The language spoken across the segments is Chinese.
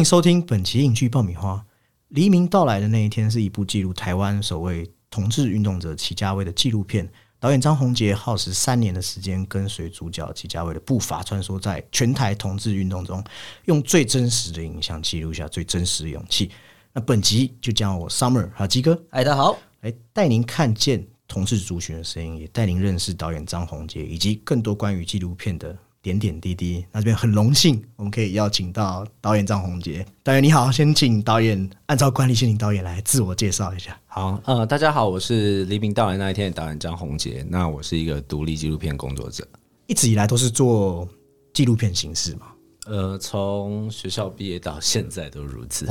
迎收听本期影剧爆米花。黎明到来的那一天是一部记录台湾首位同志运动者齐家威的纪录片。导演张宏杰耗时三年的时间，跟随主角齐家威的步伐，穿梭在全台同志运动中，用最真实的影像记录下最真实的勇气。那本集就将我 Summer 还有鸡哥，嗨，大家好，来带您看见同志族群的声音，也带您认识导演张宏杰，以及更多关于纪录片的。点点滴滴，那这边很荣幸，我们可以邀请到导演张宏杰导演，你好，先请导演按照惯例，先请导演来自我介绍一下。好，呃，大家好，我是黎明到来那一天的导演张宏杰，那我是一个独立纪录片工作者，一直以来都是做纪录片形式嘛？呃，从学校毕业到现在都如此。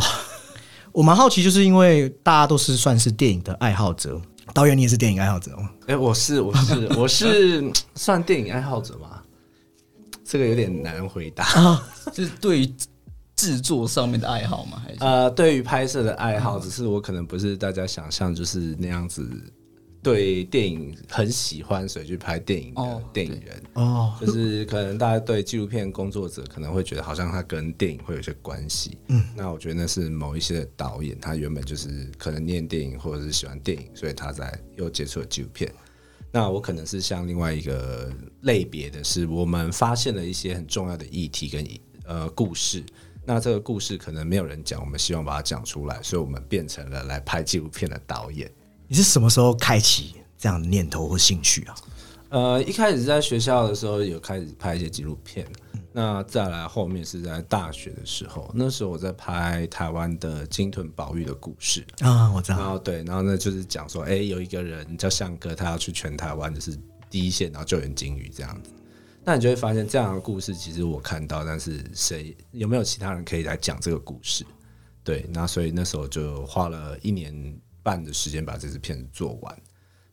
我蛮好奇，就是因为大家都是算是电影的爱好者，导演你也是电影爱好者吗？哎，我是，我是，我是算电影爱好者吗？这个有点难回答，就是对于制作上面的爱好吗？还是？呃，对于拍摄的爱好，只是我可能不是大家想象就是那样子，对电影很喜欢，所以去拍电影的电影人。哦，就是可能大家对纪录片工作者可能会觉得好像他跟电影会有些关系，嗯，那我觉得那是某一些导演他原本就是可能念电影或者是喜欢电影，所以他在又接触了纪录片。那我可能是像另外一个类别的是，我们发现了一些很重要的议题跟呃故事。那这个故事可能没有人讲，我们希望把它讲出来，所以我们变成了来拍纪录片的导演。你是什么时候开启这样的念头或兴趣啊？呃，一开始在学校的时候有开始拍一些纪录片。那再来后面是在大学的时候，那时候我在拍台湾的鲸豚保育的故事啊，我知道。然后对，然后呢就是讲说，哎，有一个人叫向哥，他要去全台湾就是第一线，然后救援鲸鱼这样子。那你就会发现这样的故事，其实我看到，但是谁有没有其他人可以来讲这个故事？对，那所以那时候就花了一年半的时间把这支片子做完。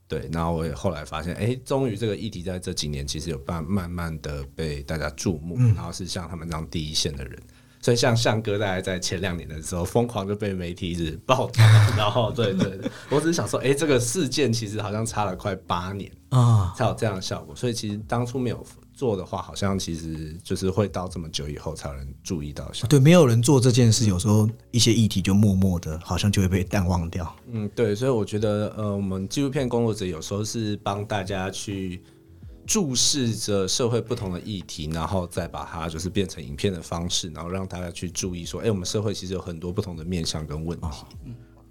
对，然后我也后来发现，哎，终于这个议题在这几年其实有慢慢慢的被大家注目，然后是像他们这样第一线的人，所以像向哥大概在前两年的时候，疯狂就被媒体一直报道，然后对对，我只是想说，哎，这个事件其实好像差了快八年啊，才有这样的效果，所以其实当初没有。做的话，好像其实就是会到这么久以后才能注意到。对，没有人做这件事，有时候一些议题就默默的，好像就会被淡忘掉。嗯，对，所以我觉得，呃，我们纪录片工作者有时候是帮大家去注视着社会不同的议题，然后再把它就是变成影片的方式，然后让大家去注意说，哎，我们社会其实有很多不同的面向跟问题。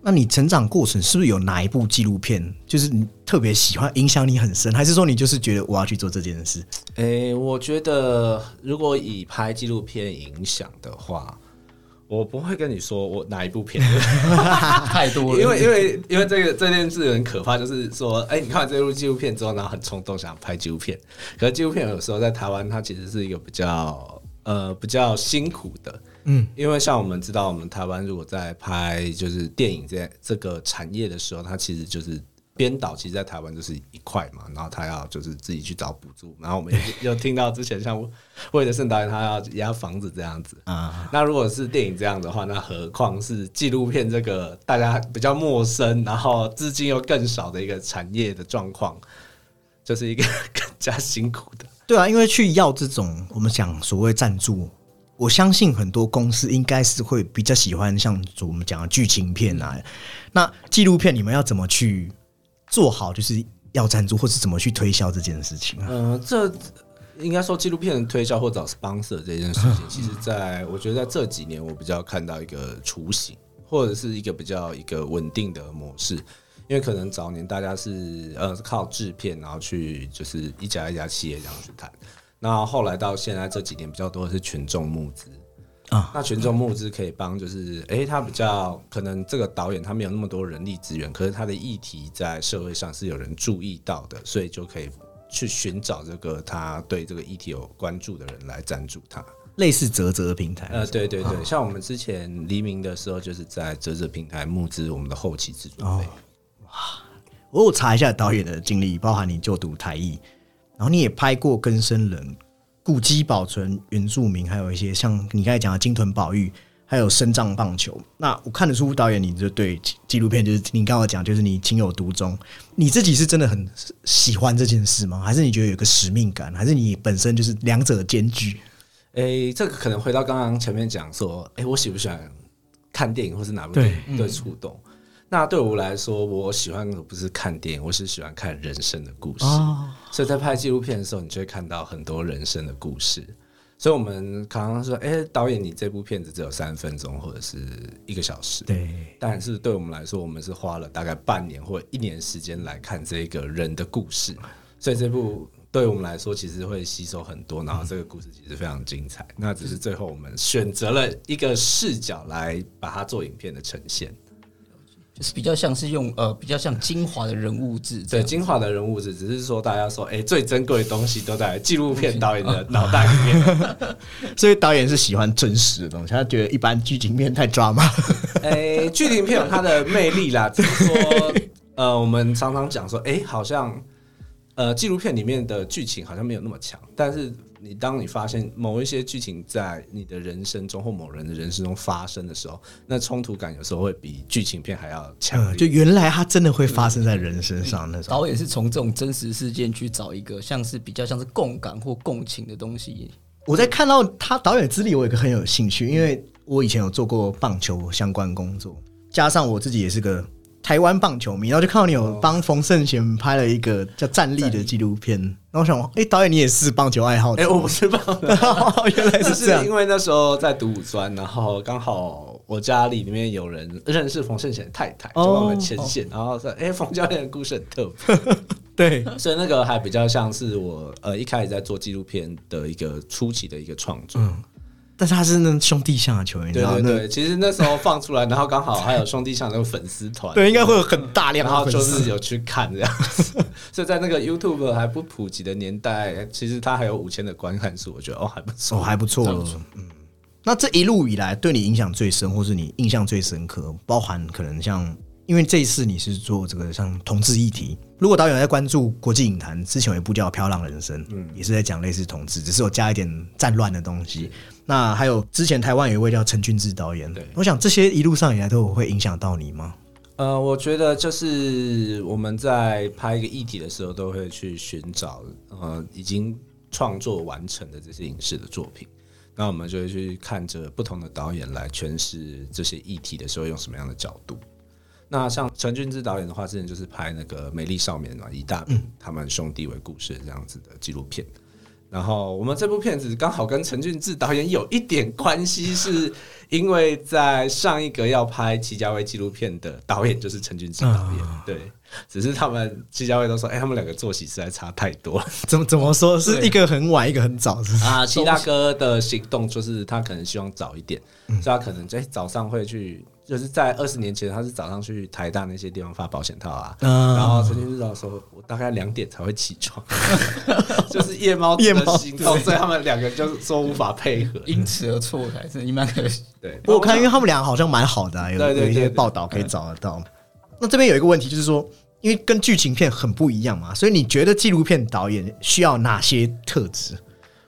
那你成长过程是不是有哪一部纪录片，就是你特别喜欢、影响你很深，还是说你就是觉得我要去做这件事？诶，我觉得如果以拍纪录片影响的话，我不会跟你说我哪一部片 太多了，因为因为因为这个这件事很可怕，就是说，哎，你看完这部纪录片之后，然后很冲动想拍纪录片，可是纪录片有时候在台湾，它其实是一个比较呃比较辛苦的。嗯，因为像我们知道，我们台湾如果在拍就是电影这这个产业的时候，它其实就是编导，其实，在台湾就是一块嘛，然后他要就是自己去找补助，然后我们又听到之前像魏德胜导演他要压房子这样子啊，那如果是电影这样的话，那何况是纪录片这个大家比较陌生，然后资金又更少的一个产业的状况，就是一个 更加辛苦的。对啊，因为去要这种我们讲所谓赞助。我相信很多公司应该是会比较喜欢像我们讲的剧情片啊，那纪录片你们要怎么去做好，就是要赞助或是怎么去推销这件事情啊？嗯，这应该说纪录片的推销或找 sponsor 这件事情，其实在我觉得在这几年我比较看到一个雏形，或者是一个比较一个稳定的模式，因为可能早年大家是呃靠制片，然后去就是一家一家企业这样去谈。那后来到现在这几年比较多的是群众募资啊，那群众募资可以帮，就是哎，他比较可能这个导演他没有那么多人力资源，可是他的议题在社会上是有人注意到的，所以就可以去寻找这个他对这个议题有关注的人来赞助他，类似泽泽平台。呃，对对对，像我们之前黎明的时候，就是在泽泽平台募资我们的后期制作费。哇，我有查一下导演的经历，包含你就读台艺。然后你也拍过根生人、古迹保存、原住民，还有一些像你刚才讲的金屯保育，还有深藏棒球。那我看得出导演你就对纪录片，就是你刚刚讲，就是你情有独钟。你自己是真的很喜欢这件事吗？还是你觉得有个使命感？还是你本身就是两者兼具？诶、这个可能回到刚刚前面讲说，诶、我喜不喜欢看电影或是哪部电影对触动？那对我来说，我喜欢的不是看电影，我是喜欢看人生的故事。哦，所以在拍纪录片的时候，你就会看到很多人生的故事。所以我们常常说，哎、导演，你这部片子只有三分钟或者是一个小时，对，但是对我们来说，我们是花了大概半年或一年时间来看这个人的故事，所以这部对我们来说其实会吸收很多，然后这个故事其实非常精彩。那只是最后我们选择了一个视角来把它做影片的呈现。就是比较像是用呃比较像精华的人物志对，精华的人物志只是说大家说，哎、最珍贵的东西都在纪录片 导演的脑袋里面。所以导演是喜欢真实的东西，他觉得一般剧情片太抓马。诶，剧情片有它的魅力啦，只是说，呃，我们常常讲说，诶，好像，呃，纪录片里面的剧情好像没有那么强，但是你当你发现某一些剧情在你的人生中或某人的人生中发生的时候，那冲突感有时候会比剧情片还要强嗯，就原来它真的会发生在人身上那种。导演是从这种真实事件去找一个像是比较像是共感或共情的东西。我在看到他导演资历，我有一个很有兴趣，因为我以前有做过棒球相关工作，加上我自己也是个台湾棒球迷，然后就看到你有帮冯胜贤拍了一个叫《站立》的纪录片，然后我想，哎、导演你也是棒球爱好者，哎、我不是棒球，原来这样。是因为那时候在读五专，然后刚好我家里里面有人认识冯胜贤太太，就帮我们牵线，然后说，哎、冯教练的故事很特别。对，所以那个还比较像是我呃一开始在做纪录片的一个初期的一个创作。但是他是那兄弟像的球员，你知道那对对对，其实那时候放出来，然后刚好还有兄弟像那个粉丝团，对，应该会有很大量然后就是有去看这样子。所以在那个 YouTube 还不普及的年代，其实他还有五千的观看数，我觉得哦还不错，哦，还不错。嗯，那这一路以来对你影响最深，或是你印象最深刻，包含可能像，因为这一次你是做这个像同志议题，如果导演在关注国际影坛，之前有一部叫《漂浪人生》，嗯，也是在讲类似同志，只是有加一点战乱的东西。那还有之前台湾有一位叫陈俊志导演，对我想这些一路上以来都有会影响到你吗？呃，我觉得就是我们在拍一个议题的时候，都会去寻找呃已经创作完成的这些影视的作品。那我们就会去看着不同的导演来诠释这些议题的时候，用什么样的角度。那像陈俊之导演的话，之前就是拍那个《美丽少年》嘛，以大明他们兄弟为故事的这样子的纪录片。然后我们这部片子刚好跟陈俊志导演有一点关系，是因为在上一个要拍齐家威纪录片的导演就是陈俊志导演，对，只是他们戚家威都说，哎、他们两个作息实在差太多了怎么怎么说？是一个很晚，一个很早，是？啊。戚大哥的行动就是他可能希望早一点，所以他可能在早上会去。就是在二十年前，他是早上去台大那些地方发保险套啊，嗯然后陈俊志导说，我大概两点才会起床，就是夜猫夜猫行动，所以他们两个就是说无法配合。因此而错开，是你蛮可惜。对，我看，因为他们俩好像蛮好的、啊，有对对有一些报道可以找得到。那这边有一个问题，就是说，因为跟剧情片很不一样嘛，所以你觉得纪录片导演需要哪些特质？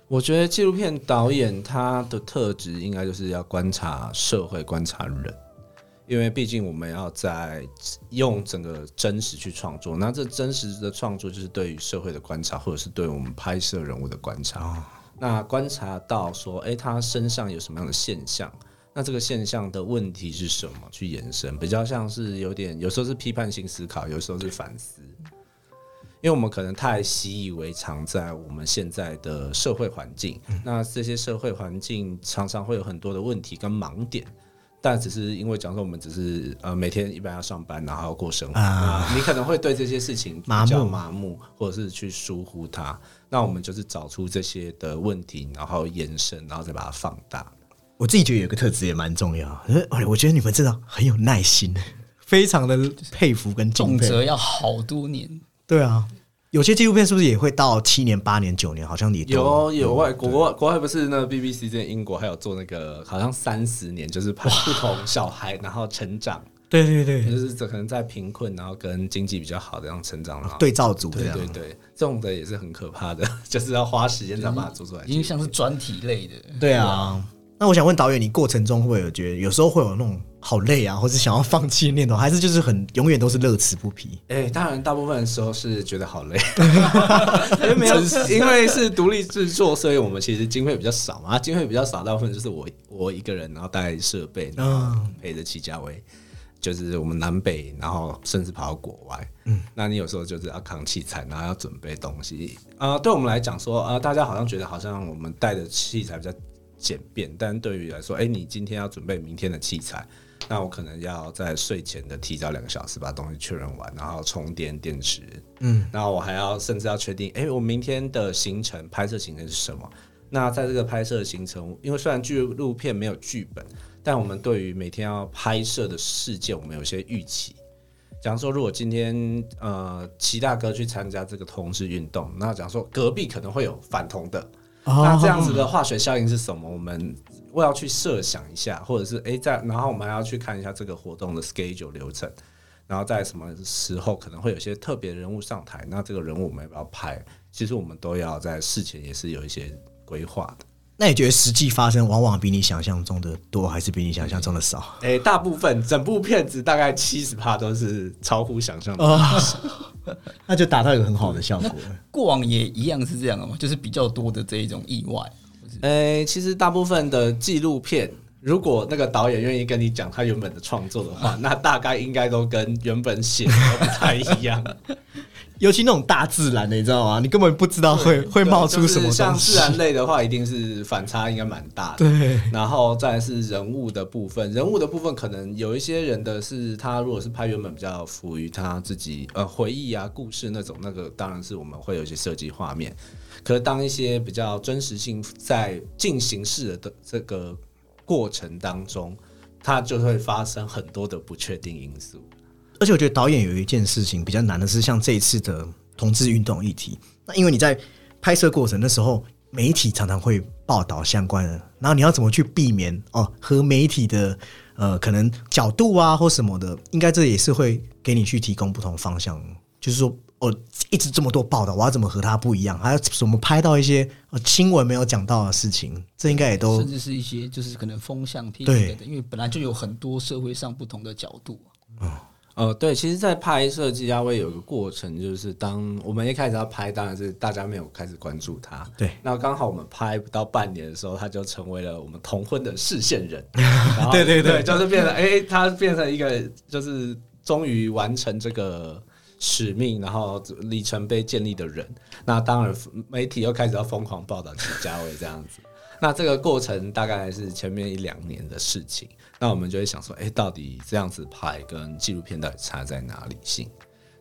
我觉得纪录片导演他的特质应该就是要观察社会、观察人，因为毕竟我们要在用整个真实去创作，那这真实的创作就是对于社会的观察，或者是对我们拍摄人物的观察。那观察到说，诶，他身上有什么样的现象？那这个现象的问题是什么？去延伸，比较像是有点，有时候是批判性思考，有时候是反思。因为我们可能太习以为常，在我们现在的社会环境，那这些社会环境常常会有很多的问题跟盲点，但只是因为讲说我们只是呃每天一般要上班，然后要过生活，啊你可能会对这些事情比麻木较麻木，或者是去疏忽它。那我们就是找出这些的问题，然后延伸，然后再把它放大。我自己觉得有个特质也蛮重要，呃我觉得你们真的很有耐心，非常的佩服跟敬佩。动辄要好多年，对啊，有些纪录片是不是也会到七年、八年、九年？好像也有有外国国外国外不是那个 BBC 在英国还有做那个好像三十年，就是拍不同小孩然后成长，对对对就是可能在贫困然后跟经济比较好的这样成长，然后对照组这样。对对对，这种的也是很可怕的，就是要花时间才把它做出来。已经像是专题类的。对啊。那我想问导演，你过程中会不会有觉得有时候会有那种好累啊，或者想要放弃的念头，还是就是很永远都是乐此不疲？哎、当然，大部分的时候是觉得好累，因 为没有，因为是独立制作，所以我们其实经费比较少嘛，经费比较少，大部分就是我我一个人，然后带设备，然后陪着齐家威，就是我们南北，然后甚至跑到国外，嗯，那你有时候就是要扛器材，然后要准备东西，啊、对我们来讲说，啊、大家好像觉得好像我们带的器材比较简便，但对于来说，哎、你今天要准备明天的器材。那我可能要在睡前的提早两个小时把东西确认完，然后充电电池，嗯，然后我还要甚至要确定，哎、我明天的行程拍摄行程是什么？那在这个拍摄行程，因为虽然纪录片没有剧本，但我们对于每天要拍摄的事件，我们有些预期。假如说，如果今天呃齐大哥去参加这个同志运动，那假如说隔壁可能会有反同的，那这样子的化学效应是什么？我们我要去设想一下，或者是诶，在然后我们还要去看一下这个活动的 schedule 流程，然后在什么时候可能会有些特别人物上台，那这个人物我们要不要拍？其实我们都要在事前也是有一些规划的。那你觉得实际发生往往比你想象中的多，还是比你想象中的少？诶，大部分整部片子大概七十趴都是超乎想象的。那就达到一个很好的效果。过往也一样是这样的嘛，就是比较多的这一种意外。诶，其实大部分的纪录片，如果那个导演愿意跟你讲他原本的创作的话，那大概应该都跟原本写的不太一样。尤其那种大自然的，你知道吗？你根本不知道会会冒出什么就是像自。然类的话，一定是反差应该蛮大的。对，然后再来是人物的部分，人物的部分可能有一些人的是他如果是拍原本比较属于他自己呃回忆啊故事那种，那个当然是我们会有一些设计画面。可是当一些比较真实性在进行式的这个过程当中，它就会发生很多的不确定因素。而且我觉得导演有一件事情比较难的是，像这一次的同志运动议题，那因为你在拍摄过程的时候，媒体常常会报道相关的，然后你要怎么去避免哦和媒体的呃可能角度啊或什么的，应该这也是会给你去提供不同方向，就是说。哦，一直这么多报道，我要怎么和他不一样？还要怎么拍到一些呃新闻没有讲到的事情？这应该也都甚至是一些就是可能风向批评对等等，因为本来就有很多社会上不同的角度。呃，对，其实，在拍摄季家威有一个过程，就是当我们一开始要拍，当然是大家没有开始关注他。对，那刚好我们拍不到半年的时候，他就成为了我们同婚的视线人。对对对就是变成哎、他变成一个就是终于完成这个使命，然后里程碑建立的人。那当然，媒体又开始要疯狂报道齐家威这样子。那这个过程大概是前面一两年的事情，那我们就会想说，哎、到底这样子拍跟纪录片到底差在哪里性？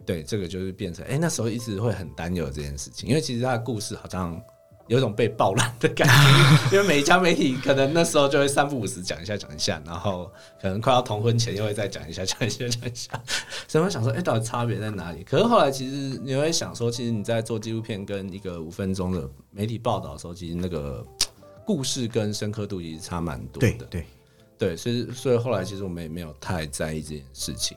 对，这个就是变成，哎、那时候一直会很担忧这件事情，因为其实他的故事好像有种被爆烂的感觉，因为每一家媒体可能那时候就会三不五时讲一下讲一下，然后可能快要同婚前又会再讲一下讲一下讲一下，所以我想说，哎、到底差别在哪里？可是后来其实你会想说，其实你在做纪录片跟一个五分钟的媒体报道的时候，其实那个故事跟深刻度其实差蛮多的。对对。对，所以所以后来其实我们也没有太在意这件事情。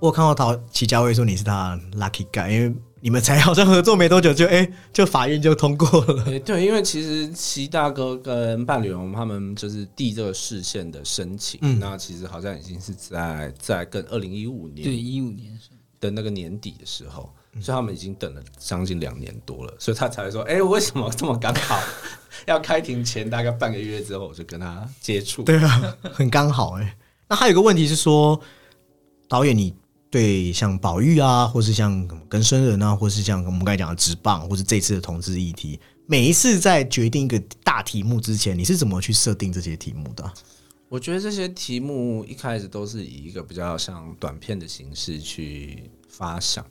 我看到陶齐家威说你是他 lucky guy，因为你们才好像合作没多久就哎、就法院就通过了。诶，对，因为其实齐大哥跟伴侣龙他们就是递这个视线的申请，嗯那其实好像已经是在在跟二零一五年对，年一五年是的那个年底的时候，所以他们已经等了将近两年多了，所以他才会说，哎、为什么这么刚好？要开庭前大概半个月之后，我就跟他接触。对啊，很刚好哎、那还有一个问题是说，导演你对像宝玉啊，或是像跟生人啊，或是像我们刚才讲的直棒，或是这次的同志议题，每一次在决定一个大题目之前，你是怎么去设定这些题目的啊、我觉得这些题目一开始都是以一个比较像短片的形式去发想，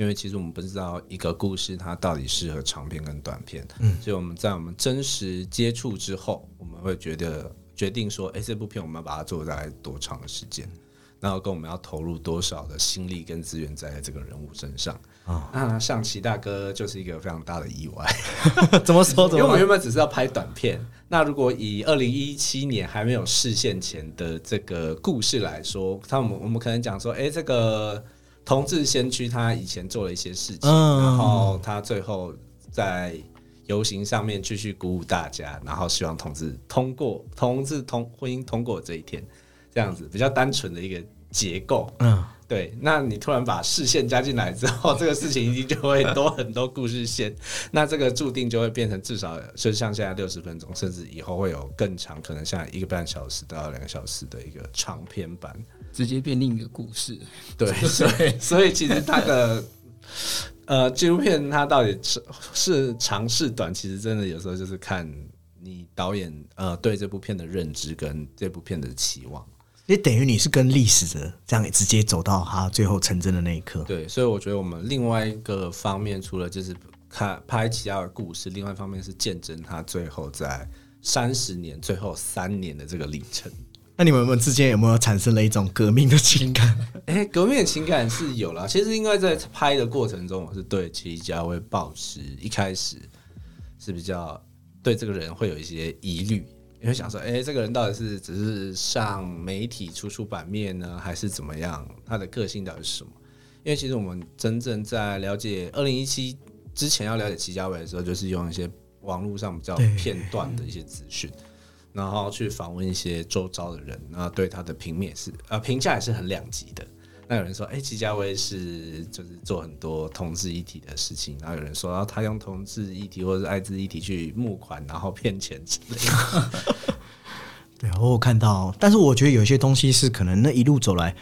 因为其实我们不知道一个故事它到底适合长片跟短片，嗯，所以我们在我们真实接触之后，我们会觉得决定说，哎、这部片我们要把它做大概多长的时间，然后跟我们要投入多少的心力跟资源在这个人物身上。啊，那像齐大哥就是一个非常大的意外，怎么说？因为我们原本只是要拍短片，那如果以二零一七年还没有视线前的这个故事来说，他们我们可能讲说，哎、这个同志先驱他以前做了一些事情，嗯然后他最后在游行上面继续鼓舞大家，然后希望同志通过同志通婚姻通过这一天。这样子比较单纯的一个结构。嗯，对，那你突然把视线加进来之后，这个事情一定就会多很多故事线，那这个注定就会变成至少就像现在六十分钟，甚至以后会有更长，可能像一个半小时到两个小时的一个长篇版。直接变另一个故事。对，所以所以其实它的呃纪录片它到底是是长是短，其实真的有时候就是看你导演呃对这部片的认知跟这部片的期望。也等于你是跟历史的这样直接走到他最后成真的那一刻。对，所以我觉得我们另外一个方面，除了就是看拍其他的故事，另外一方面是见证他最后在三十年最后三年的这个历程。那你们们之间有没有产生了一种革命的情感？哎、革命的情感是有了。其实应该在拍的过程中，我是对齐家威抱持一开始是比较对这个人会有一些疑虑，因为想说，哎、这个人到底是只是上媒体出出版面呢，还是怎么样？他的个性到底是什么？因为其实我们真正在了解二零一七之前要了解齐家伟的时候，就是用一些网络上比较片段的一些资讯。然后去访问一些周遭的人，然后对他的评面是呃评价也是很两极的。那有人说，哎、齐家威是就是做很多同志一体的事情，然后有人说，然后他用同志一体或者是艾滋一体去募款，然后骗钱之类的。对，我有看到，但是我觉得有些东西是可能那一路走来，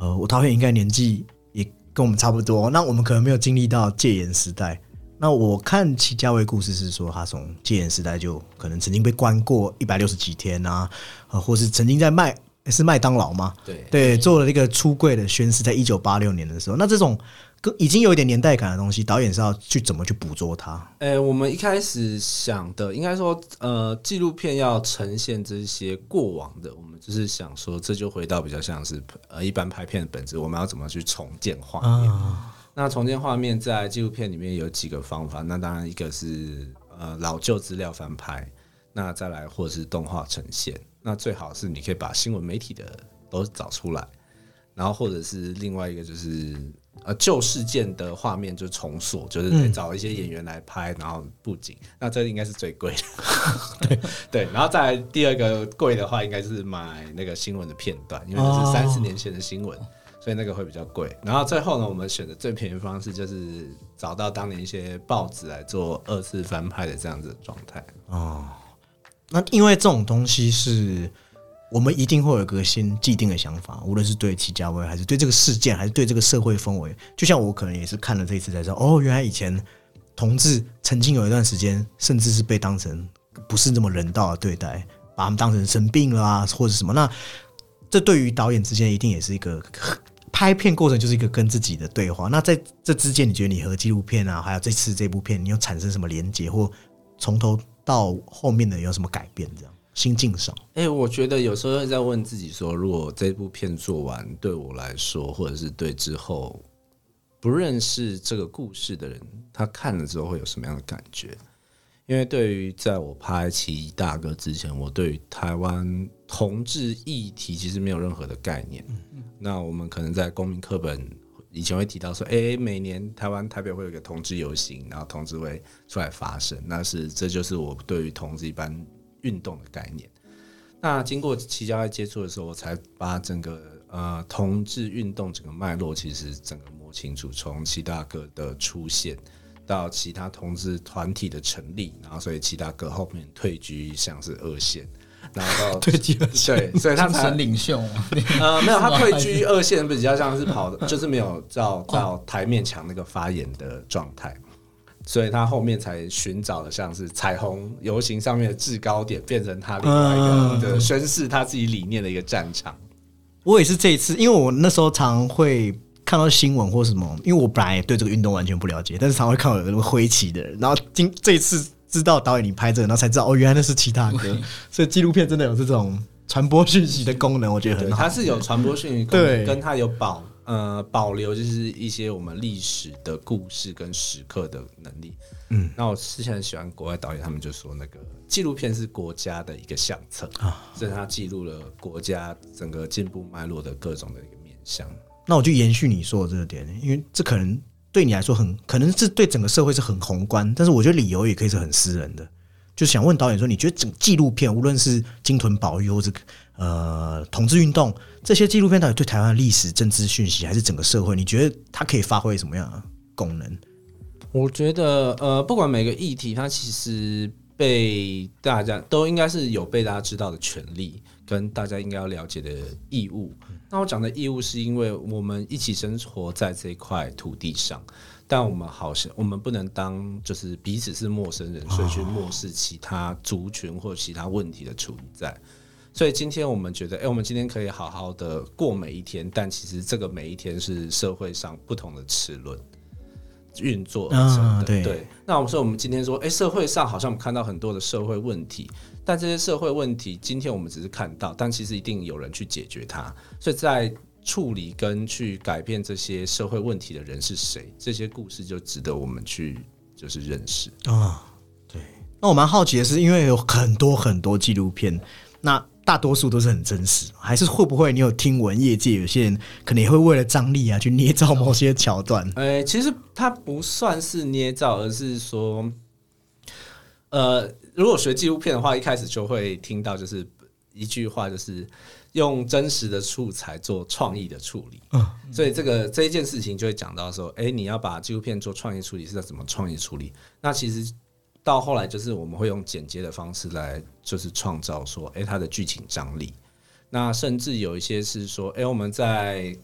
呃，我导演应该年纪也跟我们差不多，那我们可能没有经历到戒严时代。那我看齐家威故事是说，他从戒严时代就可能曾经被关过一百六十几天啊，呃，或是曾经在卖是麦当劳吗？对对，做了一个出柜的宣誓，在一九八六年的时候，那这种跟已经有一点年代感的东西，导演是要去怎么去捕捉它？呃，我们一开始想的，应该说，呃，纪录片要呈现这些过往的，我们就是想说，这就回到比较像是呃一般拍片的本质，我们要怎么去重建画面。啊，那重建画面在纪录片里面有几个方法，那当然一个是呃老旧资料翻拍，那再来或者是动画呈现，那最好是你可以把新闻媒体的都找出来，然后或者是另外一个就是呃旧事件的画面就重塑，就是得找一些演员来拍，然后布景，那这应该是最贵的，对对，然后再来第二个贵的话，应该是买那个新闻的片段，因为这是哦三十年前的新闻。所以那个会比较贵。然后最后呢，我们选的最便宜方式就是找到当年一些报纸来做二次翻拍的这样子的状态。那因为这种东西是我们一定会有一个先既定的想法，无论是对齐家威，还是对这个事件，还是对这个社会氛围。就像我可能也是看了这一次才知道，哦，原来以前同志曾经有一段时间，甚至是被当成不是那么人道的对待，把他们当成生病了啊，或者什么。那这对于导演之间一定也是一个拍片过程，就是一个跟自己的对话。那在这之间，你觉得你和纪录片啊，还有这次这部片，你有产生什么连接，或从头到后面的有什么改变？这样心境上，哎、我觉得有时候在问自己说，如果这部片做完，对我来说，或者是对之后不认识这个故事的人，他看了之后会有什么样的感觉？因为对于在我拍《奇大哥》之前，我对于台湾同志议题其实没有任何的概念。那我们可能在公民课本以前会提到说，哎、每年台湾台北会有一个同志游行，然后同志会出来发声，那是这就是我对于同志一般运动的概念。那经过齐家在接触的时候，我才把整个呃同志运动整个脉络其实整个摸清楚，从齐大哥的出现到其他同志团体的成立，然后所以齐大哥后面退居像是二线，然后到退居二对，所以他才精神领袖嘛，呃，没有，他退居二线比较像是跑的，就是没有到到台面墙那个发言的状态，所以他后面才寻找的像是彩虹游行上面的制高点，变成他另外一个的宣示他自己理念的一个战场。我也是这一次，因为我那时候常会看到新闻或什么，因为我本来对这个运动完全不了解，但是常会看到有那个挥旗的人，然后今这一次知道导演你拍这个，然后才知道哦，原来那是其他歌，所以纪录片真的有这种传播讯息的功能，我觉得，很好。它是有传播讯息，对跟它有保呃保留，就是一些我们历史的故事跟时刻的能力。嗯，那我之前很喜欢国外导演，他们就说那个纪录片是国家的一个相册啊，所以它记录了国家整个进步脉络的各种的一个面向。那我就延续你说的这个点，因为这可能对你来说很，可能是对整个社会是很宏观，但是我觉得理由也可以是很私人的。就想问导演说，你觉得整纪录片，无论是鲸豚保育或者呃同志运动这些纪录片，到底对台湾历史、政治讯息，还是整个社会，你觉得它可以发挥什么样的功能？我觉得，呃，不管每个议题，它其实被大家都应该是有被大家知道的权利，跟大家应该要了解的义务。那我讲的义务，是因为我们一起生活在这一块土地上，但我们好像我们不能当就是彼此是陌生人，所以去漠视其他族群或其他问题的存在。所以今天我们觉得，哎、我们今天可以好好的过每一天，但其实这个每一天是社会上不同的齿轮运作而成的。啊对对，那我们说，我们今天说，哎、社会上好像我们看到很多的社会问题，但这些社会问题，今天我们只是看到，但其实一定有人去解决它。所以在处理跟去改变这些社会问题的人是谁，这些故事就值得我们去就是认识。啊、对。那我蛮好奇的是，因为有很多很多纪录片，那大多数都是很真实，还是会不会你有听闻业界有些人可能也会为了张力啊，去捏造某些桥段？呃，其实它不算是捏造，而是说，呃，如果学纪录片的话，一开始就会听到就是一句话，就是用真实的素材做创意的处理。嗯，所以这个这一件事情就会讲到说，哎、你要把纪录片做创意处理是要怎么创意处理？那其实到后来就是我们会用剪接的方式来，就是创造说，哎、它的剧情张力。那甚至有一些是说，哎、我们在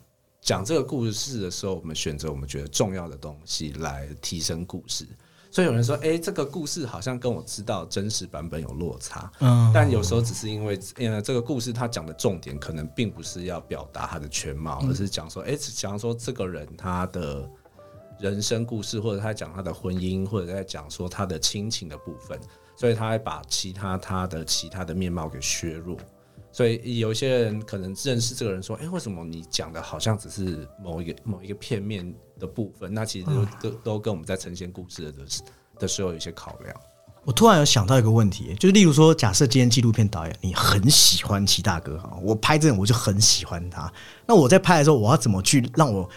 讲这个故事的时候，我们选择我们觉得重要的东西来提升故事。所以有人说，哎、这个故事好像跟我知道真实版本有落差。嗯，但有时候只是因为，呃，这个故事它讲的重点可能并不是要表达他的全貌，而是讲说，哎、讲说这个人他的人生故事，或者他讲他的婚姻，或者在讲说他的亲情的部分，所以他会把其他他的其他的面貌给削弱。所以有一些人可能认识这个人说，哎、为什么你讲的好像只是某一个某一个片面的部分？那其实都、都都跟我们在呈现故事的的时候有一些考量。我突然有想到一个问题，就是例如说，假设今天纪录片导演你很喜欢齐大哥哈，我拍这种我就很喜欢他，那我在拍的时候，我要怎么去让我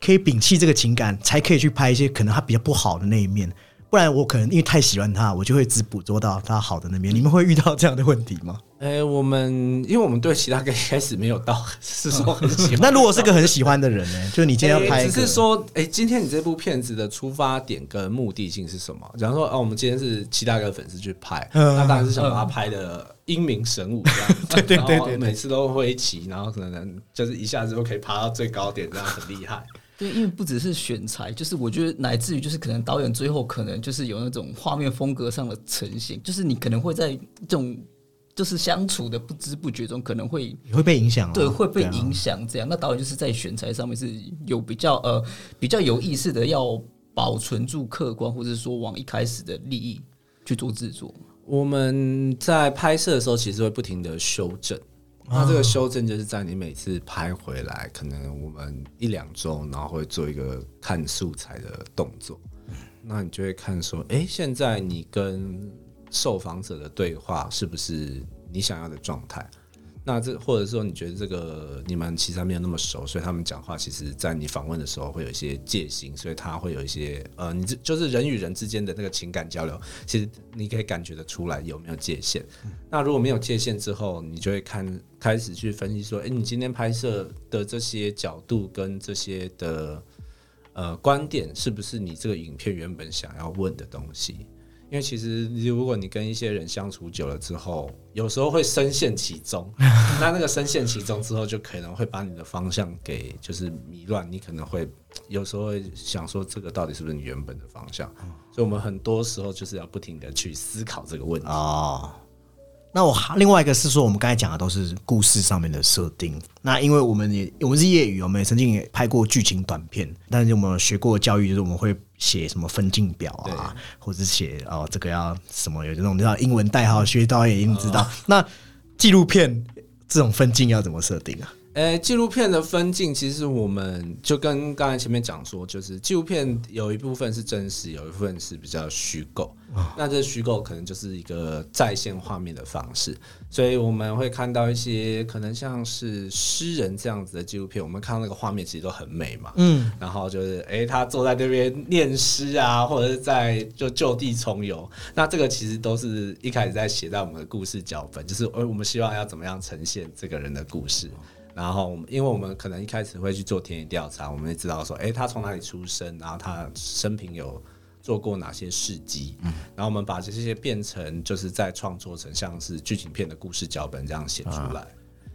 可以摒弃这个情感，才可以去拍一些可能他比较不好的那一面？不然我可能因为太喜欢他，我就会只捕捉到他好的那面。你们会遇到这样的问题吗？哎、我们因为我们对其他歌一开始没有到是说很喜欢，那如果是个很喜欢的人呢？就是你今天要拍只是说，哎、今天你这部片子的出发点跟目的性是什么？假如说，哦，我们今天是七大哥粉丝去拍，嗯那当然是想把它拍的英明神武这样，对对对然后对对每次都挥旗，然后可能就是一下子就可以爬到最高点，这样很厉害。对，因为不只是选材，就是我觉得乃至于就是可能导演最后可能就是有那种画面风格上的呈现，就是你可能会在这种就是相处的不知不觉中可能会你会被影响、啊，对会被啊影响这样。那导演就是在选材上面是有比较呃比较有意识的要保存住客观，或者说往一开始的利益去做制作。我们在拍摄的时候，其实会不停的修正。那这个修正就是在你每次拍回来，可能我们一两周，然后会做一个看素材的动作。那你就会看说，哎、现在你跟受访者的对话是不是你想要的状态？那这或者说你觉得这个你们其实还没有那么熟，所以他们讲话其实，在你访问的时候会有一些戒心，所以他会有一些呃，你这就是人与人之间的那个情感交流，其实你可以感觉得出来有没有界限。那如果没有界限之后，你就会看开始去分析说，哎、你今天拍摄的这些角度跟这些的呃观点，是不是你这个影片原本想要问的东西？因为其实如果你跟一些人相处久了之后，有时候会深陷其中，那那个深陷其中之后，就可能会把你的方向给就是迷乱，你可能会有时候会想说，这个到底是不是你原本的方向？所以我们很多时候就是要不停的去思考这个问题。哦，那我另外一个是说，我们刚才讲的都是故事上面的设定。那因为我们也我们是业余，我们也曾经也拍过剧情短片，但是我们有学过教育，就是我们会写什么分镜表啊，或者是写哦这个要什么有这种叫英文代号，学导演一定知道。那纪录片这种分镜要怎么设定啊？呃，纪录片的分镜，其实我们就跟刚才前面讲说，就是纪录片有一部分是真实，有一部分是比较虚构。那这虚构可能就是一个在线画面的方式，所以我们会看到一些可能像是诗人这样子的纪录片，我们看到那个画面其实都很美嘛。嗯，然后就是，诶，他坐在那边念诗啊，或者是在就就地重游。那这个其实都是一开始在写在我们的故事脚本，就是呃，我们希望要怎么样呈现这个人的故事。然后，因为我们可能一开始会去做田野调查，我们也知道说，哎，他从哪里出生，然后他生平有做过哪些事迹，嗯然后我们把这些变成就是在创作成像是剧情片的故事脚本这样写出来。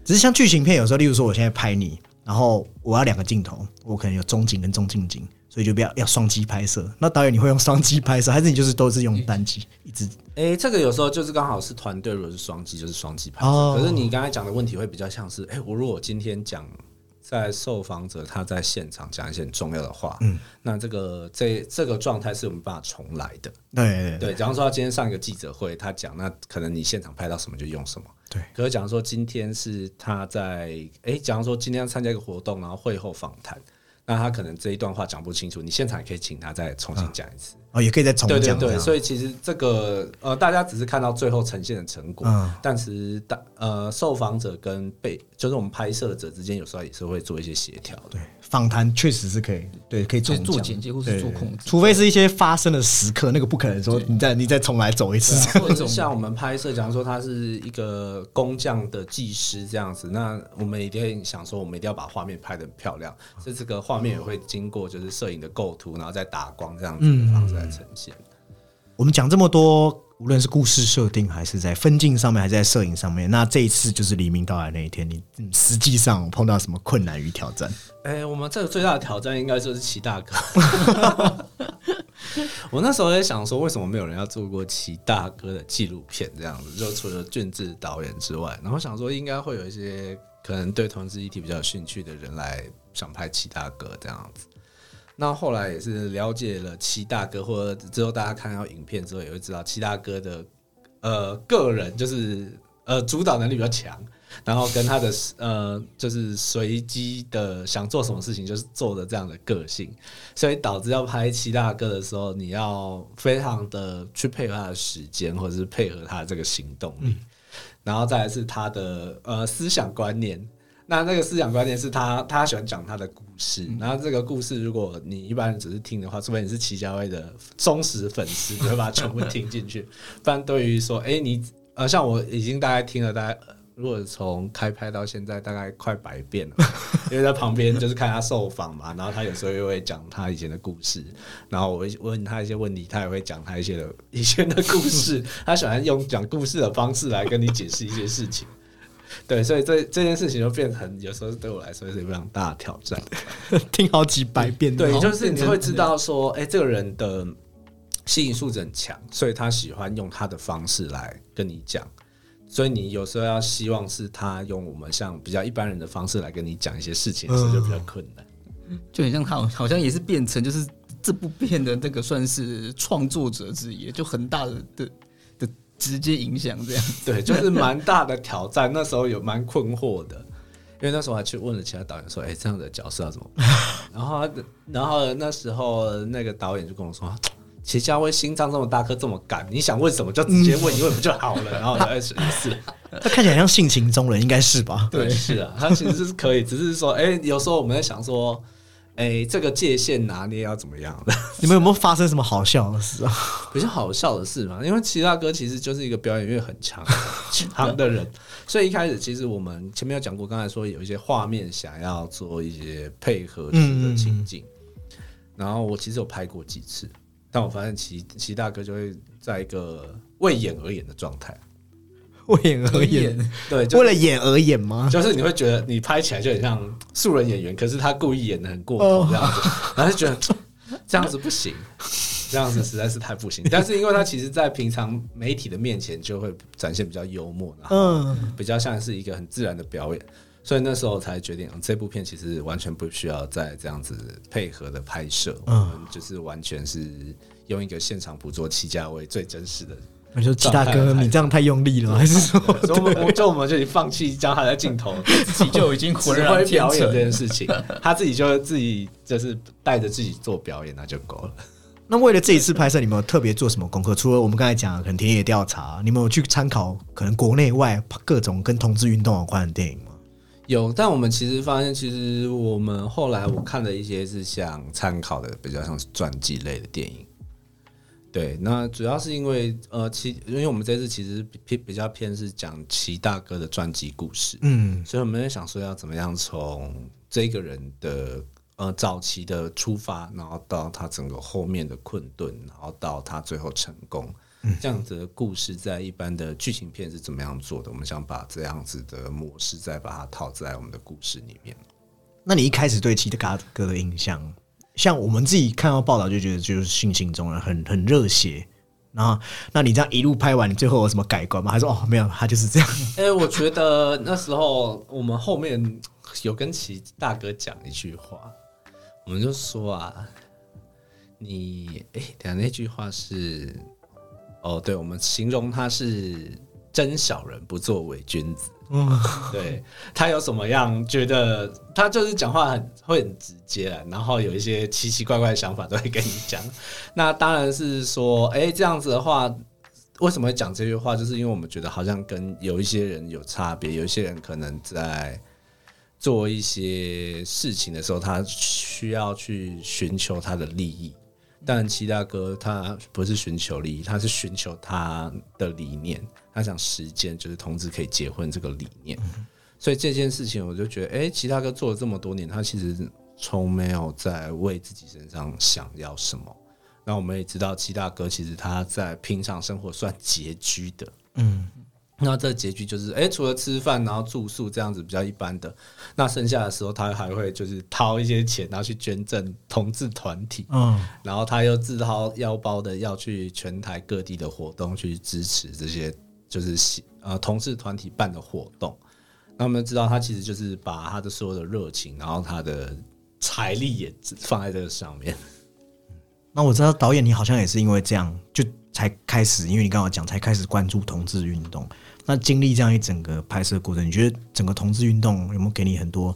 只是像剧情片，有时候，例如说我现在拍你，然后我要两个镜头，我可能有中景跟中近景，所以就不要要双机拍摄。那导演你会用双机拍摄，还是你就是都是用单机一直？诶，这个有时候就是刚好是团队，如果是双机就是双机拍摄。哦可是你刚才讲的问题会比较像是，诶，我如果今天讲在受访者他在现场讲一些很重要的话，嗯，那这个这这个状态是我们办法重来的。对对对对，假如说他今天上一个记者会，他讲，那可能你现场拍到什么就用什么。对。可是假如说今天是他在，诶，假如说今天要参加一个活动，然后会后访谈，那他可能这一段话讲不清楚，你现场也可以请他再重新讲一次。哦，也可以再重对对对，讲这样。所以其实这个呃，大家只是看到最后呈现的成果，嗯但其实大呃受访者跟被就是我们拍摄者之间有时候也是会做一些协调的。对，访谈确实是可以，对，可以重就是做剪接或是做控制除非是一些发生的时刻，那个不可能说你再你再重来走一次。或者是像我们拍摄，假如说他是一个工匠的技师这样子，那我们一定会想说，我们一定要把画面拍得很漂亮，所以这个画面也会经过就是摄影的构图，然后再打光这样子的方式来呈现。我们讲这么多，无论是故事设定，还是在分镜上面，还是在摄影上面，那这一次就是黎明到来那一天，你嗯实际上碰到什么困难与挑战？哎、我们这个最大的挑战应该就是齐大哥。我那时候在想说，为什么没有人要做过齐大哥的纪录片这样子？就除了俊志导演之外，然后想说应该会有一些可能对同志议题比较有兴趣的人来想拍齐大哥这样子。那后来也是了解了七大哥，或者之后大家看到影片之后，也会知道七大哥的呃个人就是呃主导能力比较强，然后跟他的呃就是随机的想做什么事情就是做的这样的个性，所以导致要拍七大哥的时候，你要非常的去配合他的时间，或者是配合他的这个行动力，然后再来是他的呃思想观念。那那个思想观念是他，他喜欢讲他的故事。然后这个故事，如果你一般人只是听的话，除非你是齐家威的忠实粉丝，你会把它全部听进去。不然，对于说，哎、你呃，像我已经大概听了大概，呃如果从开拍到现在，大概快百遍了，因为在旁边就是看他受访嘛，然后他有时候又会讲他以前的故事，然后我会问他一些问题，他也会讲他一些的以前的故事。他喜欢用讲故事的方式来跟你解释一些事情。对，所以这这件事情就变成有时候对我来说是非常大的挑战。听好几百遍，对，后就是你会知道说，哎、这个人的吸引素质很强，所以他喜欢用他的方式来跟你讲。所以你有时候要希望是他用我们像比较一般人的方式来跟你讲一些事情的时候，就比较困难。就很像他好好像也是变成就是这部片的那个算是创作者之一，就很大的的的直接影响这样。对，就是蛮大的挑战。那时候有蛮困惑的，因为那时候还去问了其他导演说：“哎、这样的角色要怎么办？” 然后，然后那时候那个导演就跟我说：“齐家威心脏这么大颗，这么干，你想问什么就直接问，一问不就好了？”然后哎是是，他看起来像性情中人，应该是吧？对，是啊，他其实是可以，只是说，哎、有时候我们在想说，哎、这个界限拿捏要怎么样的？你们有没有发生什么好笑的事啊？比较好笑的事嘛，因为齐大哥其实就是一个表演欲很强 强的人，所以一开始其实我们前面有讲过，刚才说有一些画面想要做一些配合式的情景，然后我其实有拍过几次，但我发现齐齐大哥就会在一个为演而演的状态，为演而演，对，就为了演而演吗？就是你会觉得你拍起来就很像素人演员，可是他故意演的很过头这样子，然后就觉得这样子不行，这样子实在是太不行。但是因为他其实，在平常媒体的面前就会展现比较幽默，然后嗯，比较像是一个很自然的表演，所以那时候才决定这部片其实完全不需要再这样子配合的拍摄，我们就是完全是用一个现场捕捉戚家威最真实的你说齐大哥，你这样太用力了，还是说，所以我们就我们就已经放弃将他的镜头，自己就已经只浑然会天表演这。件事情，他自己就自己就是带着自己做表演，那就够了。那为了这一次拍摄，你们有特别做什么功课？除了我们刚才讲的可能田野调查，你们有去参考可能国内外各种跟同志运动有关的电影吗？有，但我们其实发现，其实我们后来我看了一些是像参考的，比较像是传记类的电影。对，那主要是因为呃，其因为我们这次其实偏比较偏是讲齐大哥的传记故事，嗯所以我们在想说要怎么样从这个人的呃早期的出发，然后到他整个后面的困顿，然后到他最后成功，这样子的故事在一般的剧情片是怎么样做的？我们想把这样子的模式再把它套在我们的故事里面。那你一开始对齐大哥的印象，像我们自己看到报道就觉得就是性情中人，很很热血。然后，那你这样一路拍完，你最后有什么改观吗？还是哦没有，他就是这样？哎、我觉得那时候我们后面有跟齐大哥讲一句话，我们就说啊，你哎，等一下那句话是，哦，对，我们形容他是真小人不做伪君子。嗯，对他有什么样觉得他就是讲话很会很直接啊，然后有一些奇奇怪怪的想法都会跟你讲。那当然是说，哎、这样子的话，为什么会讲这句话？就是因为我们觉得好像跟有一些人有差别，有一些人可能在做一些事情的时候，他需要去寻求他的利益。但七大哥他不是寻求利益，他是寻求他的理念，他想实践就是同志可以结婚这个理念。所以这件事情，我就觉得，哎、齐大哥做了这么多年，他其实从没有在为自己身上想要什么。那我们也知道，齐大哥其实他在平常生活算拮据的，嗯，那这拮据就是，哎、除了吃饭，然后住宿这样子比较一般的，那剩下的时候，他还会就是掏一些钱，然后去捐赠同志团体，嗯，然后他又自掏腰包的要去全台各地的活动去支持这些就是喜呃同志团体办的活动。那我们知道，他其实就是把他的所有的热情，然后他的财力也放在这个上面。那我知道导演你好像也是因为这样，就才开始，因为你刚刚讲才开始关注同志运动。那经历这样一整个拍摄过程，你觉得整个同志运动有没有给你很多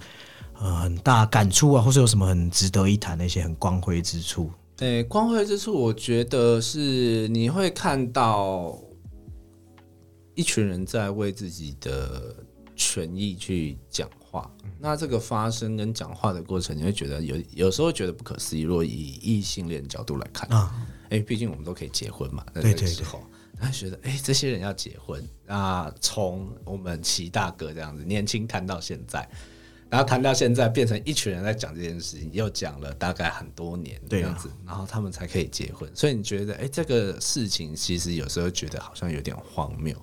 呃很大感触啊，或是有什么很值得一谈的一些很光辉之处？对，光辉之处，我觉得是你会看到一群人在为自己的权益去讲话。那这个发声跟讲话的过程，你会觉得有有时候觉得不可思议。如果以异性恋角度来看，啊，哎、毕竟我们都可以结婚嘛，在对对这个时候，他觉得哎、这些人要结婚，啊从我们齐大哥这样子年轻谈到现在，然后谈到现在变成一群人在讲这件事情，又讲了大概很多年这样子，然后他们才可以结婚。所以你觉得，哎、这个事情其实有时候觉得好像有点荒谬。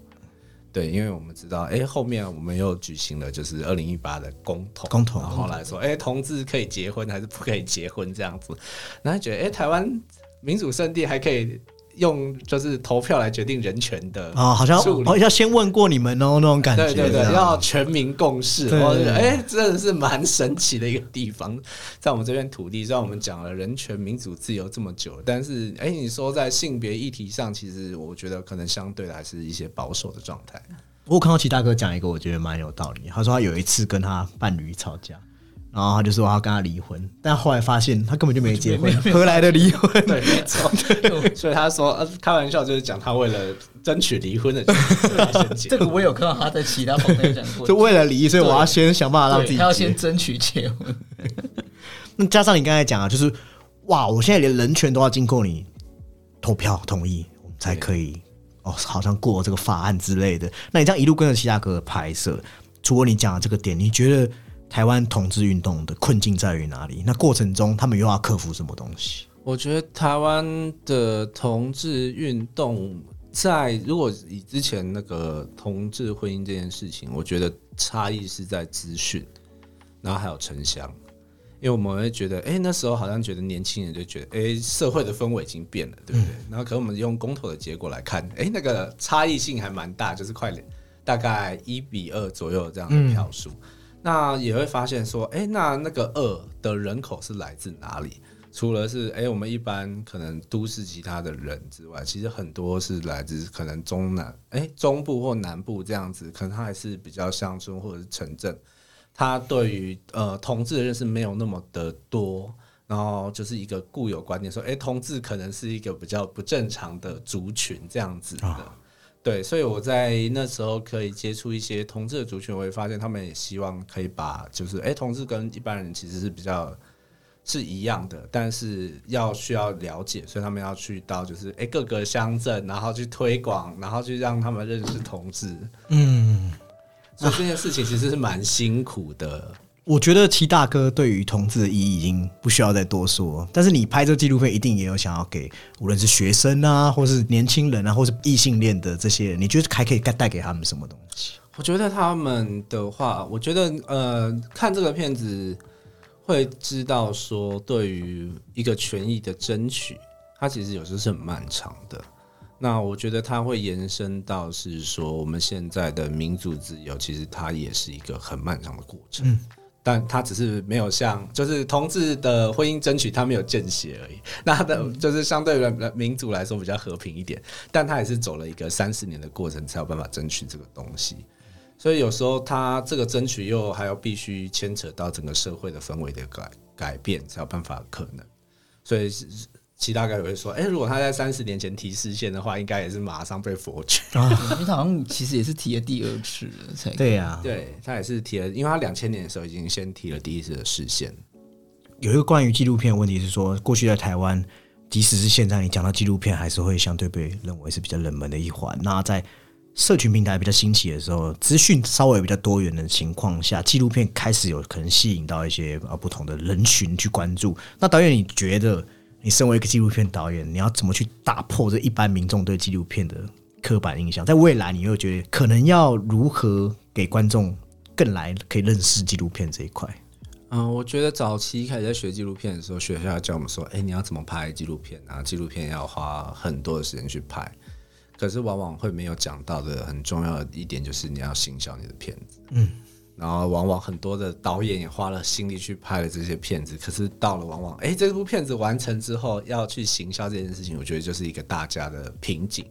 对，因为我们知道，哎、后面我们又举行了就是二零一八的公投，公投然后来说，哎、同志可以结婚还是不可以结婚这样子，然后觉得，哎、台湾民主圣地还可以用就是投票来决定人权的啊，好像哦要先问过你们哦，那种感觉。对对对，要全民共识，对我觉得哎、真的是蛮神奇的一个地方，在我们这片土地，虽然我们讲了人权、民主、自由这么久，但是哎、你说在性别议题上，其实我觉得可能相对的还是一些保守的状态。我有看到齐大哥讲一个，我觉得蛮有道理。他说他有一次跟他伴侣吵架，然后他就说我要跟他离婚，但后来发现他根本就没结婚，何来的离婚？对，没错。所以他说，呃，开玩笑就是讲他为了争取离婚的这个我有看到他在其他访谈讲过，就为了离，所以我要先想办法让自己他要先结。争取结婚。那加上你刚才讲啊，就是哇，我现在连人权都要经过你投票同意，我们才可以哦，好像过这个法案之类的。那你这样一路跟着齐大哥拍摄，除了你讲的这个点，你觉得台湾同志运动的困境在于哪里？那过程中他们又要克服什么东西？我觉得台湾的同志运动在如果以之前那个同志婚姻这件事情，我觉得差异是在资讯，然后还有城乡。因为我们会觉得，哎、那时候好像觉得年轻人就觉得，哎、社会的氛围已经变了，对不对？然后可能我们用公投的结果来看，哎、那个差异性还蛮大，就是快点大概一比二左右这样的票数。那也会发现说，哎、那那个二的人口是来自哪里？除了是哎、我们一般可能都市其他的人之外，其实很多是来自可能中南哎、中部或南部这样子，可能他还是比较乡村或者是城镇，他对于呃同志的认识没有那么的多。然后就是一个固有观念，说，哎，同志可能是一个比较不正常的族群这样子的，对，所以我在那时候可以接触一些同志的族群，我会发现他们也希望可以把，就是，哎，同志跟一般人其实是比较是一样的，但是要需要了解，所以他们要去到就是，哎，各个乡镇，然后去推广，然后去让他们认识同志，嗯，所以这件事情其实是蛮辛苦的。我觉得齐大哥对于同志的意义已经不需要再多说，但是你拍这纪录片一定也有想要给无论是学生啊，或是年轻人啊，或是异性恋的这些人，你觉得还可以带带给他们什么东西？我觉得他们的话，我觉得呃，看这个片子会知道说，对于一个权益的争取，它其实有时候是很漫长的。那我觉得它会延伸到是说，我们现在的民主自由，其实它也是一个很漫长的过程。嗯但他只是没有像，就是同志的婚姻争取，他没有见血而已。那他的就是相对于民族来说比较和平一点，但他也是走了一个三十年的过程，才有办法争取这个东西。所以有时候他这个争取又还要必须牵扯到整个社会的氛围的改改变，才有办法可能。所以是其大概也会说，哎、如果他在三十年前提视线的话，应该也是马上被否决。因为他好像其实也是提了第二次了才。对呀、对他也是提了，因为他两千年的时候已经先提了第一次的视线。有一个关于纪录片的问题是说，过去在台湾，即使是现在你讲到纪录片，还是会相对被认为是比较冷门的一环。那在社群平台比较兴起的时候，资讯稍微比较多元的情况下，纪录片开始有可能吸引到一些呃不同的人群去关注。那导演，你觉得你身为一个纪录片导演，你要怎么去打破这一般民众对纪录片的刻板印象？在未来，你又觉得可能要如何给观众更来可以认识纪录片这一块？嗯，我觉得早期开始在学纪录片的时候，学校教我们说，哎、你要怎么拍纪录片啊？纪录片要花很多的时间去拍，可是往往会没有讲到的很重要的一点，就是你要行销你的片子。嗯，然后往往很多的导演也花了心力去拍了这些片子，可是到了往往，哎、这部片子完成之后要去行销这件事情，我觉得就是一个大家的瓶颈。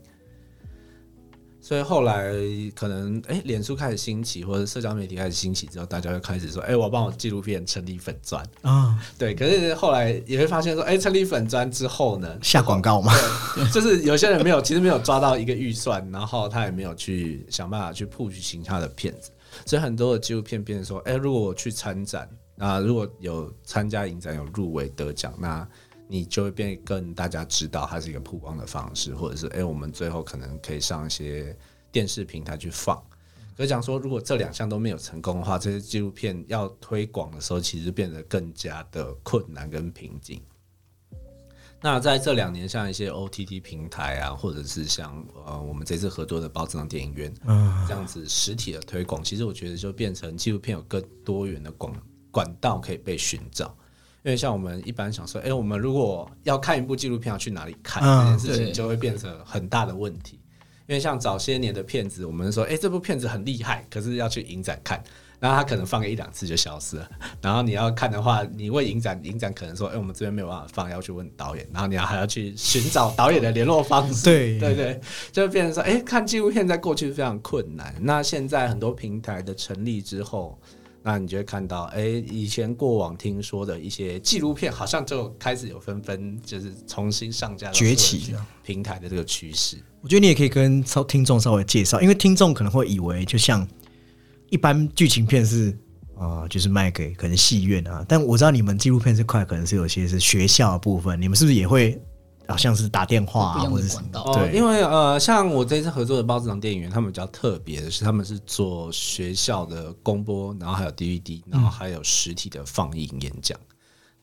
所以后来可能哎，脸书开始兴起，或者社交媒体开始兴起之后，大家就开始说，哎，我要帮我纪录片成立粉砖。啊，对，可是后来也会发现说，哎，成立粉砖之后呢，下广告吗？就是有些人没有，其实没有抓到一个预算，然后他也没有去想办法去 push 行他的片子，所以很多的纪录片变成说，哎，如果我去参展，啊，如果有参加影展有入围得奖，那你就会变更大家知道它是一个曝光的方式，或者是哎，我们最后可能可以上一些电视平台去放。可以讲说，如果这两项都没有成功的话，这些纪录片要推广的时候，其实变得更加的困难跟瓶颈。那在这两年，像一些 OTT 平台啊，或者是像呃我们这次合作的包子堂电影院，嗯这样子实体的推广，其实我觉得就变成纪录片有更多元的广管道可以被寻找。因为像我们一般想说，哎、我们如果要看一部纪录片，要去哪里看、嗯这件事情，就会变成很大的问题。因为像早些年的片子，我们说，哎、这部片子很厉害，可是要去影展看，然后它可能放个一两次就消失了。然后你要看的话，你问影展，影展可能说，哎、我们这边没有办法放，要去问导演，然后你要还要去寻找导演的联络方式。对 对对，就会变成说，哎、看纪录片在过去非常困难。那现在很多平台的成立之后，那你就会看到，哎、以前过往听说的一些纪录片，好像就开始有纷纷就是重新上架到崛起平台的这个趋势。我觉得你也可以跟稍听众稍微介绍，因为听众可能会以为，就像一般剧情片是啊、呃就是卖给可能戏院啊，但我知道你们纪录片这块可能是有些是学校的部分，你们是不是也会好像是打电话啊，或者是的管道。哦，对因为呃，像我这次合作的包子堂电影院，他们比较特别的是，他们是做学校的公播，然后还有 DVD，然后还有实体的放映演讲。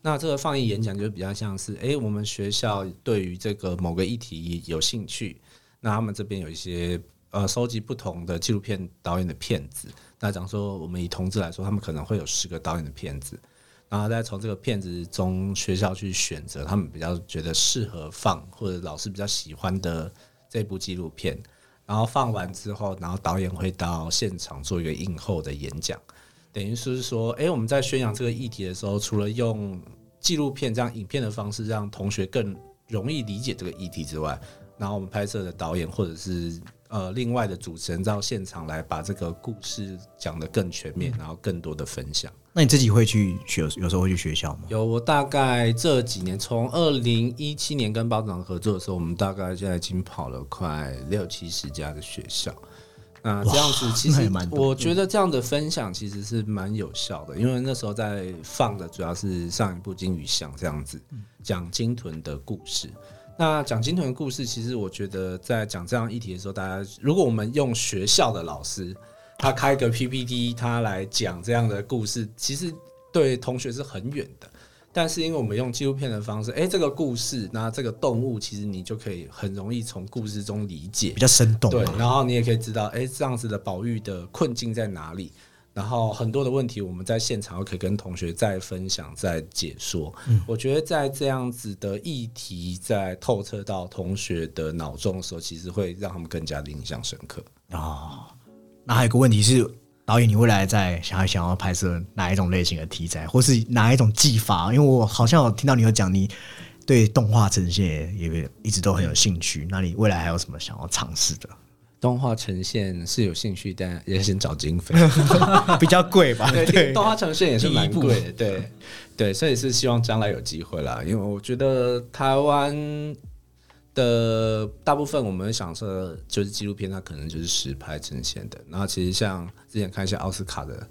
那这个放映演讲就比较像是，诶，我们学校对于这个某个议题有兴趣，那他们这边有一些呃收集不同的纪录片导演的片子。那讲说，我们以同志来说，他们可能会有十个导演的片子，然后再从这个片子中学校去选择他们比较觉得适合放或者老师比较喜欢的这部纪录片，然后放完之后，然后导演会到现场做一个映后的演讲，等于是说，诶，我们在宣扬这个议题的时候，除了用纪录片这样影片的方式，让同学更容易理解这个议题之外，然后我们拍摄的导演或者是呃另外的主持人到现场来把这个故事讲得更全面，然后更多的分享。那你自己会去学，有时候会去学校吗？有，我大概这几年，从二零一七年跟包长合作的时候，我们大概现在已经跑了快六七十家的学校。那这样子，其实 我觉得这样的分享其实是蛮有效的，因为那时候在放的主要是上一部《金鱼巷》这样子讲鲸豚的故事。那讲金豚的故事，其实我觉得在讲这样议题的时候，大家如果我们用学校的老师，他开个 PPT，他来讲这样的故事，其实对同学是很远的。但是因为我们用纪录片的方式，哎、这个故事，那这个动物，其实你就可以很容易从故事中理解比，较生动对，，然后你也可以知道，哎、这样子的保育的困境在哪里。然后很多的问题，我们在现场可以跟同学再分享、再解说。我觉得在这样子的议题在透彻到同学的脑中的时候，其实会让他们更加的印象深刻。哦，那还有个问题是，导演，你未来在想要想要拍摄哪一种类型的题材，或是哪一种技法？因为我好像有听到你有讲，你对动画呈现也也一直都很有兴趣。那你未来还有什么想要尝试的？动画呈现是有兴趣，但也先找经费。比较贵吧？对，对，动画呈现也是蛮贵的，对对，所以是希望将来有机会啦。因为我觉得台湾的大部分我们想说就是纪录片，它可能就是实拍呈现的。然后其实像之前看一些奥斯卡的，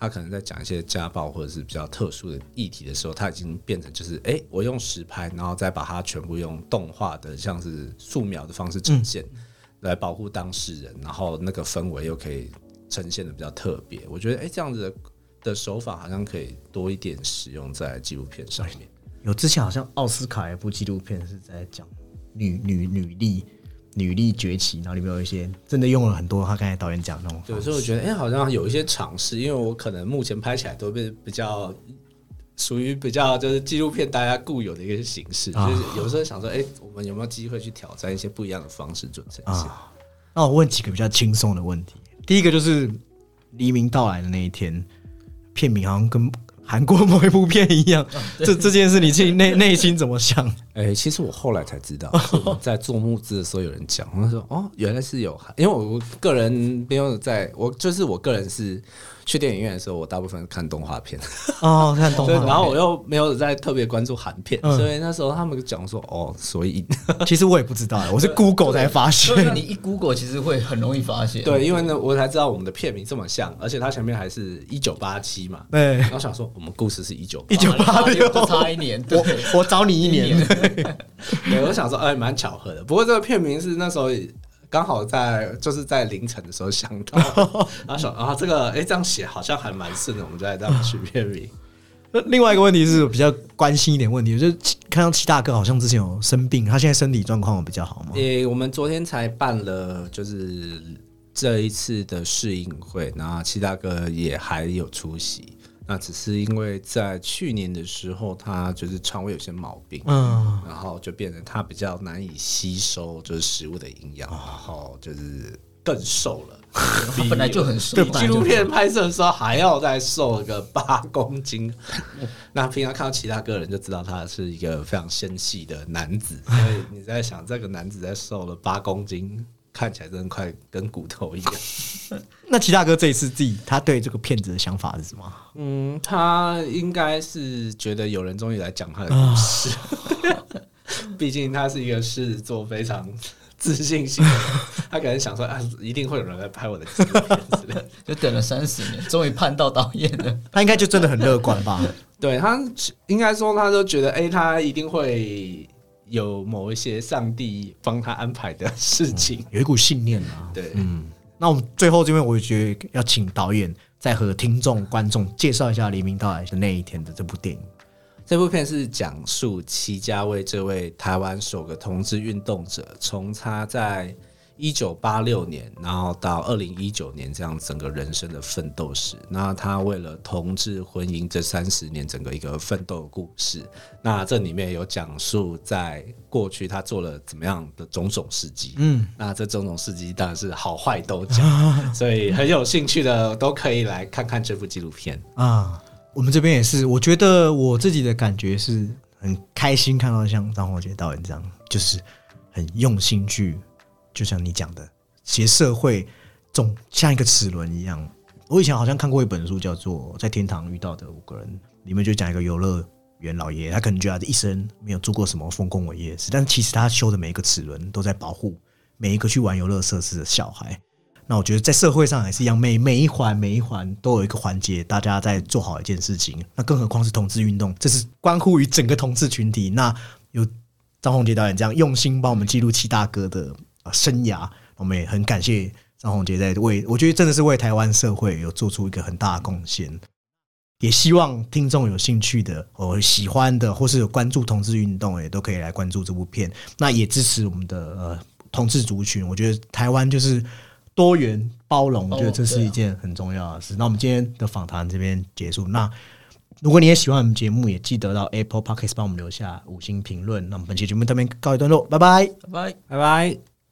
他可能在讲一些家暴或者是比较特殊的议题的时候，他已经变成就是哎、诶我用实拍，然后再把它全部用动画的像是素描的方式呈现，来保护当事人，然后那个氛围又可以呈现的比较特别。我觉得哎、诶这样子的的手法好像可以多一点使用在纪录片上面。有之前好像奥斯卡一部纪录片是在讲女女女力女力崛起，然后里面有一些真的用了很多他刚才导演讲那种对，所以我觉得，哎、好像有一些尝试，因为我可能目前拍起来都被比较属于比较就是纪录片大家固有的一个形式，啊就是有时候想说，哎、我们有没有机会去挑战一些不一样的方式做呈现？啊。那我问几个比较轻松的问题。第一个就是黎明到来的那一天，片名好像跟韩国某一部片一样。这这件事你自己内内心怎么想？哎、其实我后来才知道，在做募资的时候有人讲，我说哦，原来是有，因为我个人没有在，我就是我个人是去电影院的时候，我大部分是看动画片，哦，看动对，画。然后我又没有在特别关注韩片，嗯所以那时候他们讲说哦，所以 其实我也不知道，我是 Google 才发现。所以你一 Google 其实会很容易发现。对，因为呢，我才知道我们的片名这么像，而且它前面还是一九八七嘛。对然，后想说，我们故事是一九一九八六，就差一年。对，我找你一年。对，我想说，哎，蛮巧合的。不过这个片名是那时候刚好在就是在凌晨的时候想到，然后想啊，这个哎这样写好像还蛮顺的，我们就来这样取片名。那另外一个问题是我比较关心一点问题，就是看到齐大哥好像之前有生病，他现在身体状况有比较好吗？诶、我们昨天才办了，就是这一次的试映会，然后七大哥也还有出席。那只是因为在去年的时候，他就是肠胃有些毛病，嗯，然后就变得他比较难以吸收就是食物的营养，然后就是更瘦了。他本来就很瘦对。纪录片拍摄的时候还要再瘦个八公斤，那平常看到其他个人就知道他是一个非常纤细的男子，所以你在想这个男子在瘦了八公斤，看起来真的快跟骨头一样。那齐大哥这一次自己他对这个片子的想法是什么？嗯，他应该是觉得有人终于来讲他的故事，毕竟他是一个狮子座非常自信心的人，他可能想说啊，一定会有人来拍我的纪录片之类的。就等了三十年，终于盼到导演了。他应该就真的很乐观吧？对他应该说，他都觉得，哎、他一定会有某一些上帝帮他安排的事情。有一股信念啊。对，那我们最后这边，我觉得要请导演再和听众、观众介绍一下《黎明到来的那一天》的这部电影。这部片是讲述齐家威这位台湾首个同志运动者，从他在一九八六年，然后到二零一九年这样整个人生的奋斗史。那他为了同志婚姻这三十年整个一个奋斗故事。那这里面有讲述在过去他做了怎么样的种种事迹。嗯，那这种种事迹当然是好坏都讲，所以很有兴趣的都可以来看看这部纪录片。啊，我们这边也是，我觉得我自己的感觉是很开心，看到像张宏杰导演这样，就是很用心去，就像你讲的，其实社会总像一个齿轮一样。我以前好像看过一本书，叫做《在天堂遇到的五个人》，里面就讲一个游乐园老爷爷，他可能觉得他一生没有做过什么丰功伟业事，但是其实他修的每一个齿轮都在保护每一个去玩游乐设施的小孩。那我觉得在社会上也是一样，每每一环每一环都有一个环节，大家在做好一件事情。那更何况是同志运动，这是关乎于整个同志群体。那有张宏杰导演这样用心帮我们记录七大哥的生涯，我们也很感谢张宏杰在为，我觉得真的是为台湾社会有做出一个很大的贡献。也希望听众有兴趣的、或喜欢的，或是有关注同志运动，也都可以来关注这部片。那也支持我们的呃同志族群。我觉得台湾就是。多元包容，我觉得这是一件很重要的事。那我们今天的访谈这边结束。那如果你也喜欢我们节目，也记得到 Apple Podcast 帮我们留下五星评论。那我们本期节目这边告一段落，拜拜，拜拜，拜拜。